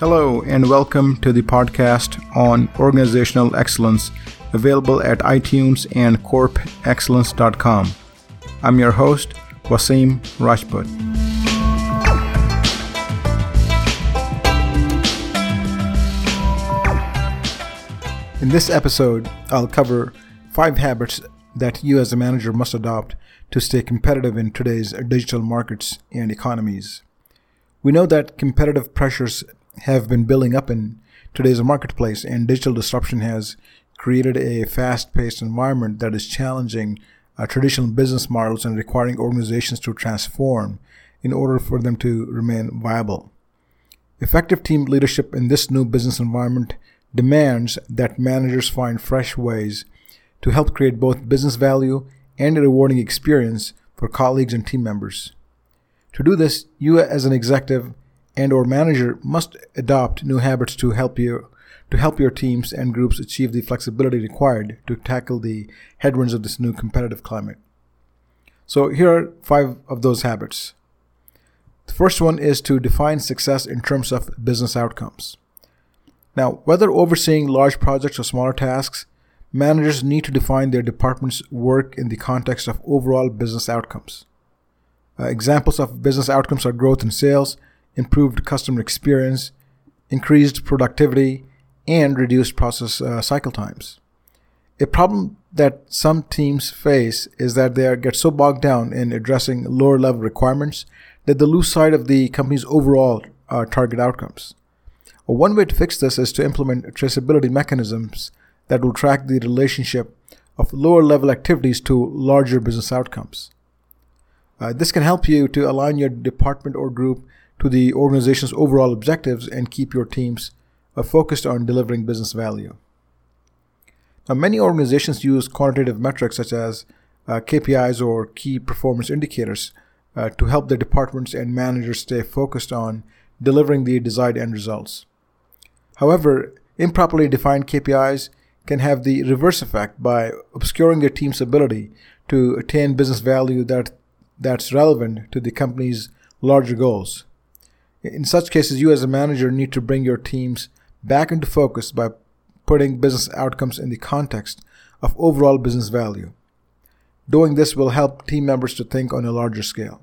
Hello, and welcome to the podcast on organizational excellence, available at iTunes and corpexcellence.com. I'm your host, Wasim Rajput. In this episode, I'll cover five habits that you as a manager must adopt to stay competitive in today's digital markets and economies. We know that competitive pressures have been building up in today's marketplace, and digital disruption has created a fast paced environment that is challenging uh, traditional business models and requiring organizations to transform in order for them to remain viable. Effective team leadership in this new business environment demands that managers find fresh ways to help create both business value and a rewarding experience for colleagues and team members. To do this, you as an executive and or manager must adopt new habits to help you to help your teams and groups achieve the flexibility required to tackle the headwinds of this new competitive climate. So here are five of those habits. The first one is to define success in terms of business outcomes. Now, whether overseeing large projects or smaller tasks, managers need to define their department's work in the context of overall business outcomes. Uh, examples of business outcomes are growth in sales, improved customer experience, increased productivity, and reduced process uh, cycle times. A problem that some teams face is that they get so bogged down in addressing lower level requirements that they lose sight of the company's overall uh, target outcomes. Well, one way to fix this is to implement traceability mechanisms that will track the relationship of lower level activities to larger business outcomes. Uh, this can help you to align your department or group to the organization's overall objectives and keep your teams uh, focused on delivering business value. Now, many organizations use quantitative metrics such as uh, KPIs or key performance indicators uh, to help their departments and managers stay focused on delivering the desired end results. However, improperly defined KPIs can have the reverse effect by obscuring your team's ability to attain business value that that's relevant to the company's larger goals. In such cases, you as a manager need to bring your teams back into focus by putting business outcomes in the context of overall business value. Doing this will help team members to think on a larger scale.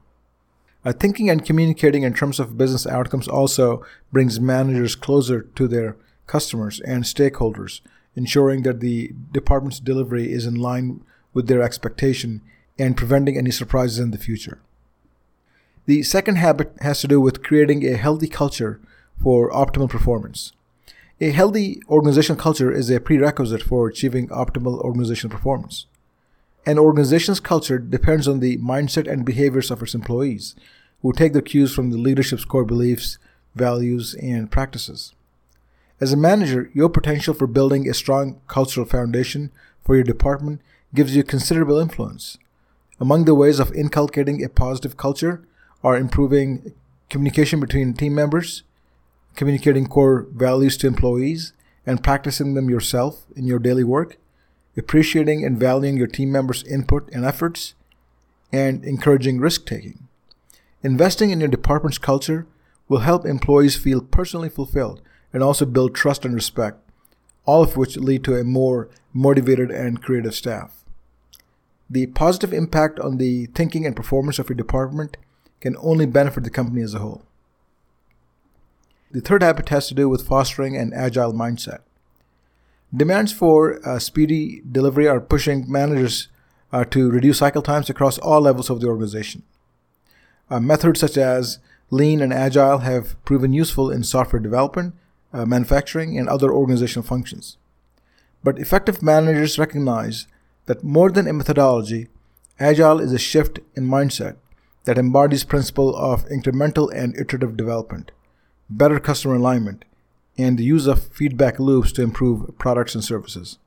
Uh, thinking and communicating in terms of business outcomes also brings managers closer to their customers and stakeholders, ensuring that the department's delivery is in line with their expectation and preventing any surprises in the future. The second habit has to do with creating a healthy culture for optimal performance. A healthy organizational culture is a prerequisite for achieving optimal organizational performance. An organization's culture depends on the mindset and behaviors of its employees, who take their cues from the leadership's core beliefs, values, and practices. As a manager, your potential for building a strong cultural foundation for your department gives you considerable influence. Among the ways of inculcating a positive culture are improving communication between team members, communicating core values to employees, and practicing them yourself in your daily work, appreciating and valuing your team members' input and efforts, and encouraging risk taking. Investing in your department's culture will help employees feel personally fulfilled and also build trust and respect, all of which lead to a more motivated and creative staff. The positive impact on the thinking and performance of your department can only benefit the company as a whole. The third habit has to do with fostering an agile mindset. Demands for uh, speedy delivery are pushing managers uh, to reduce cycle times across all levels of the organization. Uh, methods such as lean and agile have proven useful in software development, uh, manufacturing, and other organizational functions. But effective managers recognize that more than a methodology, agile is a shift in mindset that embodies principle of incremental and iterative development, better customer alignment, and the use of feedback loops to improve products and services.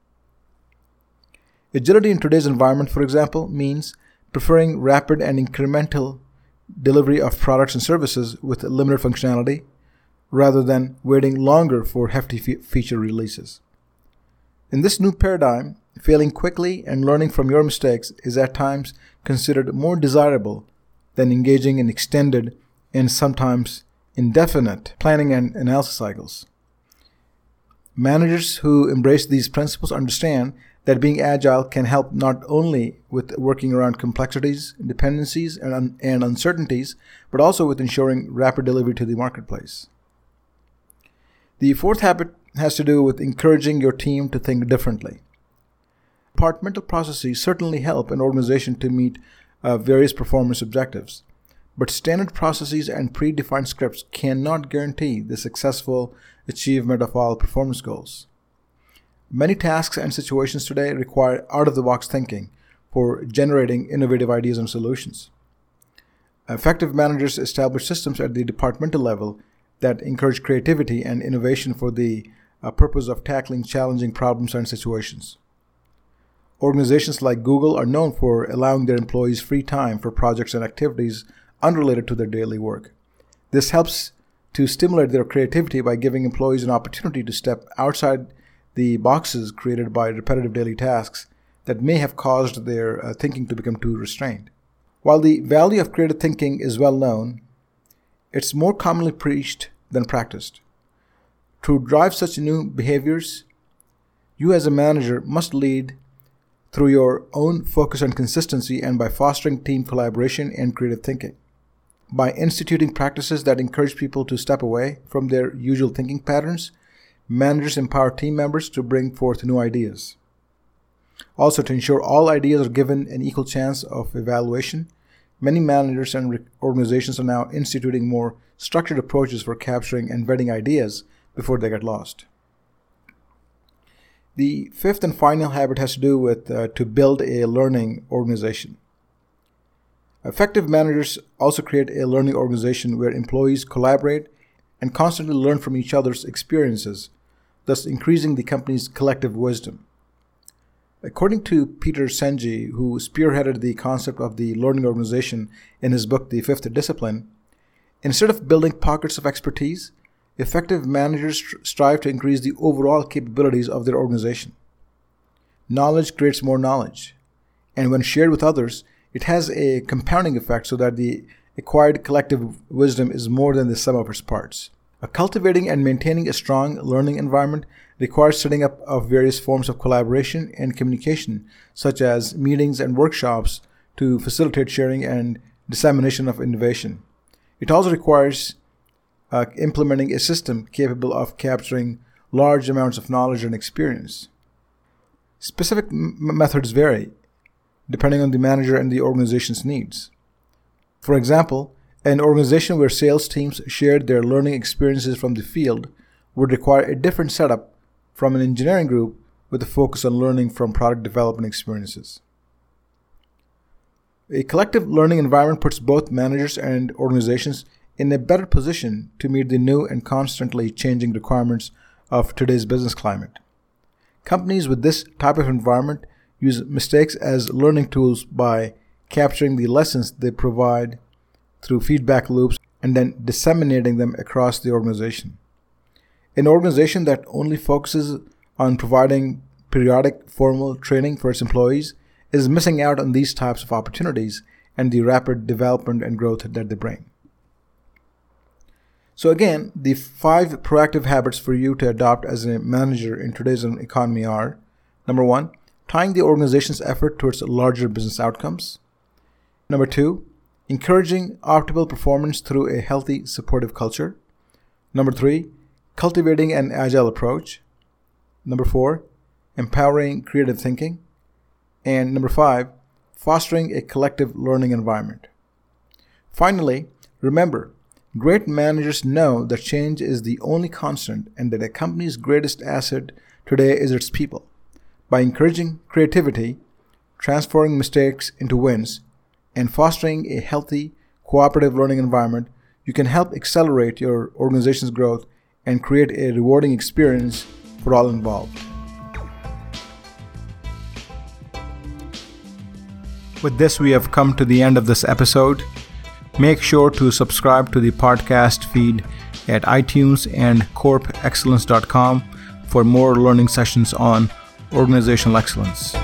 Agility in today's environment, for example, means preferring rapid and incremental delivery of products and services with limited functionality rather than waiting longer for hefty fe- feature releases. In this new paradigm, failing quickly and learning from your mistakes is at times considered more desirable than engaging in extended and sometimes indefinite planning and analysis cycles. Managers who embrace these principles understand that being agile can help not only with working around complexities, dependencies, and, un- and uncertainties, but also with ensuring rapid delivery to the marketplace. The fourth habit has to do with encouraging your team to think differently. Departmental processes certainly help an organization to meet uh, various performance objectives, but standard processes and predefined scripts cannot guarantee the successful achievement of all performance goals. Many tasks and situations today require out of the box thinking for generating innovative ideas and solutions. Effective managers establish systems at the departmental level that encourage creativity and innovation for the uh, purpose of tackling challenging problems and situations. Organizations like Google are known for allowing their employees free time for projects and activities unrelated to their daily work. This helps to stimulate their creativity by giving employees an opportunity to step outside the boxes created by repetitive daily tasks that may have caused their uh, thinking to become too restrained. While the value of creative thinking is well known, it's more commonly preached than practiced. To drive such new behaviors, you as a manager must lead through your own focus and consistency and by fostering team collaboration and creative thinking by instituting practices that encourage people to step away from their usual thinking patterns, managers empower team members to bring forth new ideas. Also, to ensure all ideas are given an equal chance of evaluation, many managers and organizations are now instituting more structured approaches for capturing and vetting ideas before they get lost. The fifth and final habit has to do with uh, to build a learning organization. Effective managers also create a learning organization where employees collaborate and constantly learn from each other's experiences, thus increasing the company's collective wisdom. According to Peter Senge, who spearheaded the concept of the learning organization in his book, The Fifth Discipline, instead of building pockets of expertise, effective managers strive to increase the overall capabilities of their organization. Knowledge creates more knowledge, and when shared with others, it has a compounding effect so that the acquired collective wisdom is more than the sum of its parts. A cultivating and maintaining a strong learning environment requires setting up of various forms of collaboration and communication, such as meetings and workshops to facilitate sharing and dissemination of innovation. It also requires uh, implementing a system capable of capturing large amounts of knowledge and experience. Specific m- methods vary, depending on the manager and the organization's needs. For example, an organization where sales teams shared their learning experiences from the field would require a different setup from an engineering group with a focus on learning from product development experiences. A collective learning environment puts both managers and organizations in a better position to meet the new and constantly changing requirements of today's business climate. Companies with this type of environment use mistakes as learning tools by capturing the lessons they provide through feedback loops and then disseminating them across the organization. An organization that only focuses on providing periodic formal training for its employees is missing out on these types of opportunities and the rapid development and growth that they bring. So, again, the five proactive habits for you to adopt as a manager in today's economy are number one, tying the organization's effort towards larger business outcomes. Number two, encouraging optimal performance through a healthy, supportive culture. Number three, cultivating an agile approach. Number four, empowering creative thinking. And number five, fostering a collective learning environment. Finally, remember, great managers know that change is the only constant and that a company's greatest asset today is its people. By encouraging creativity, transforming mistakes into wins, and fostering a healthy, cooperative learning environment, you can help accelerate your organization's growth and create a rewarding experience for all involved. With this, we have come to the end of this episode. Make sure to subscribe to the podcast feed at iTunes and corpexcellence.com for more learning sessions on organizational excellence.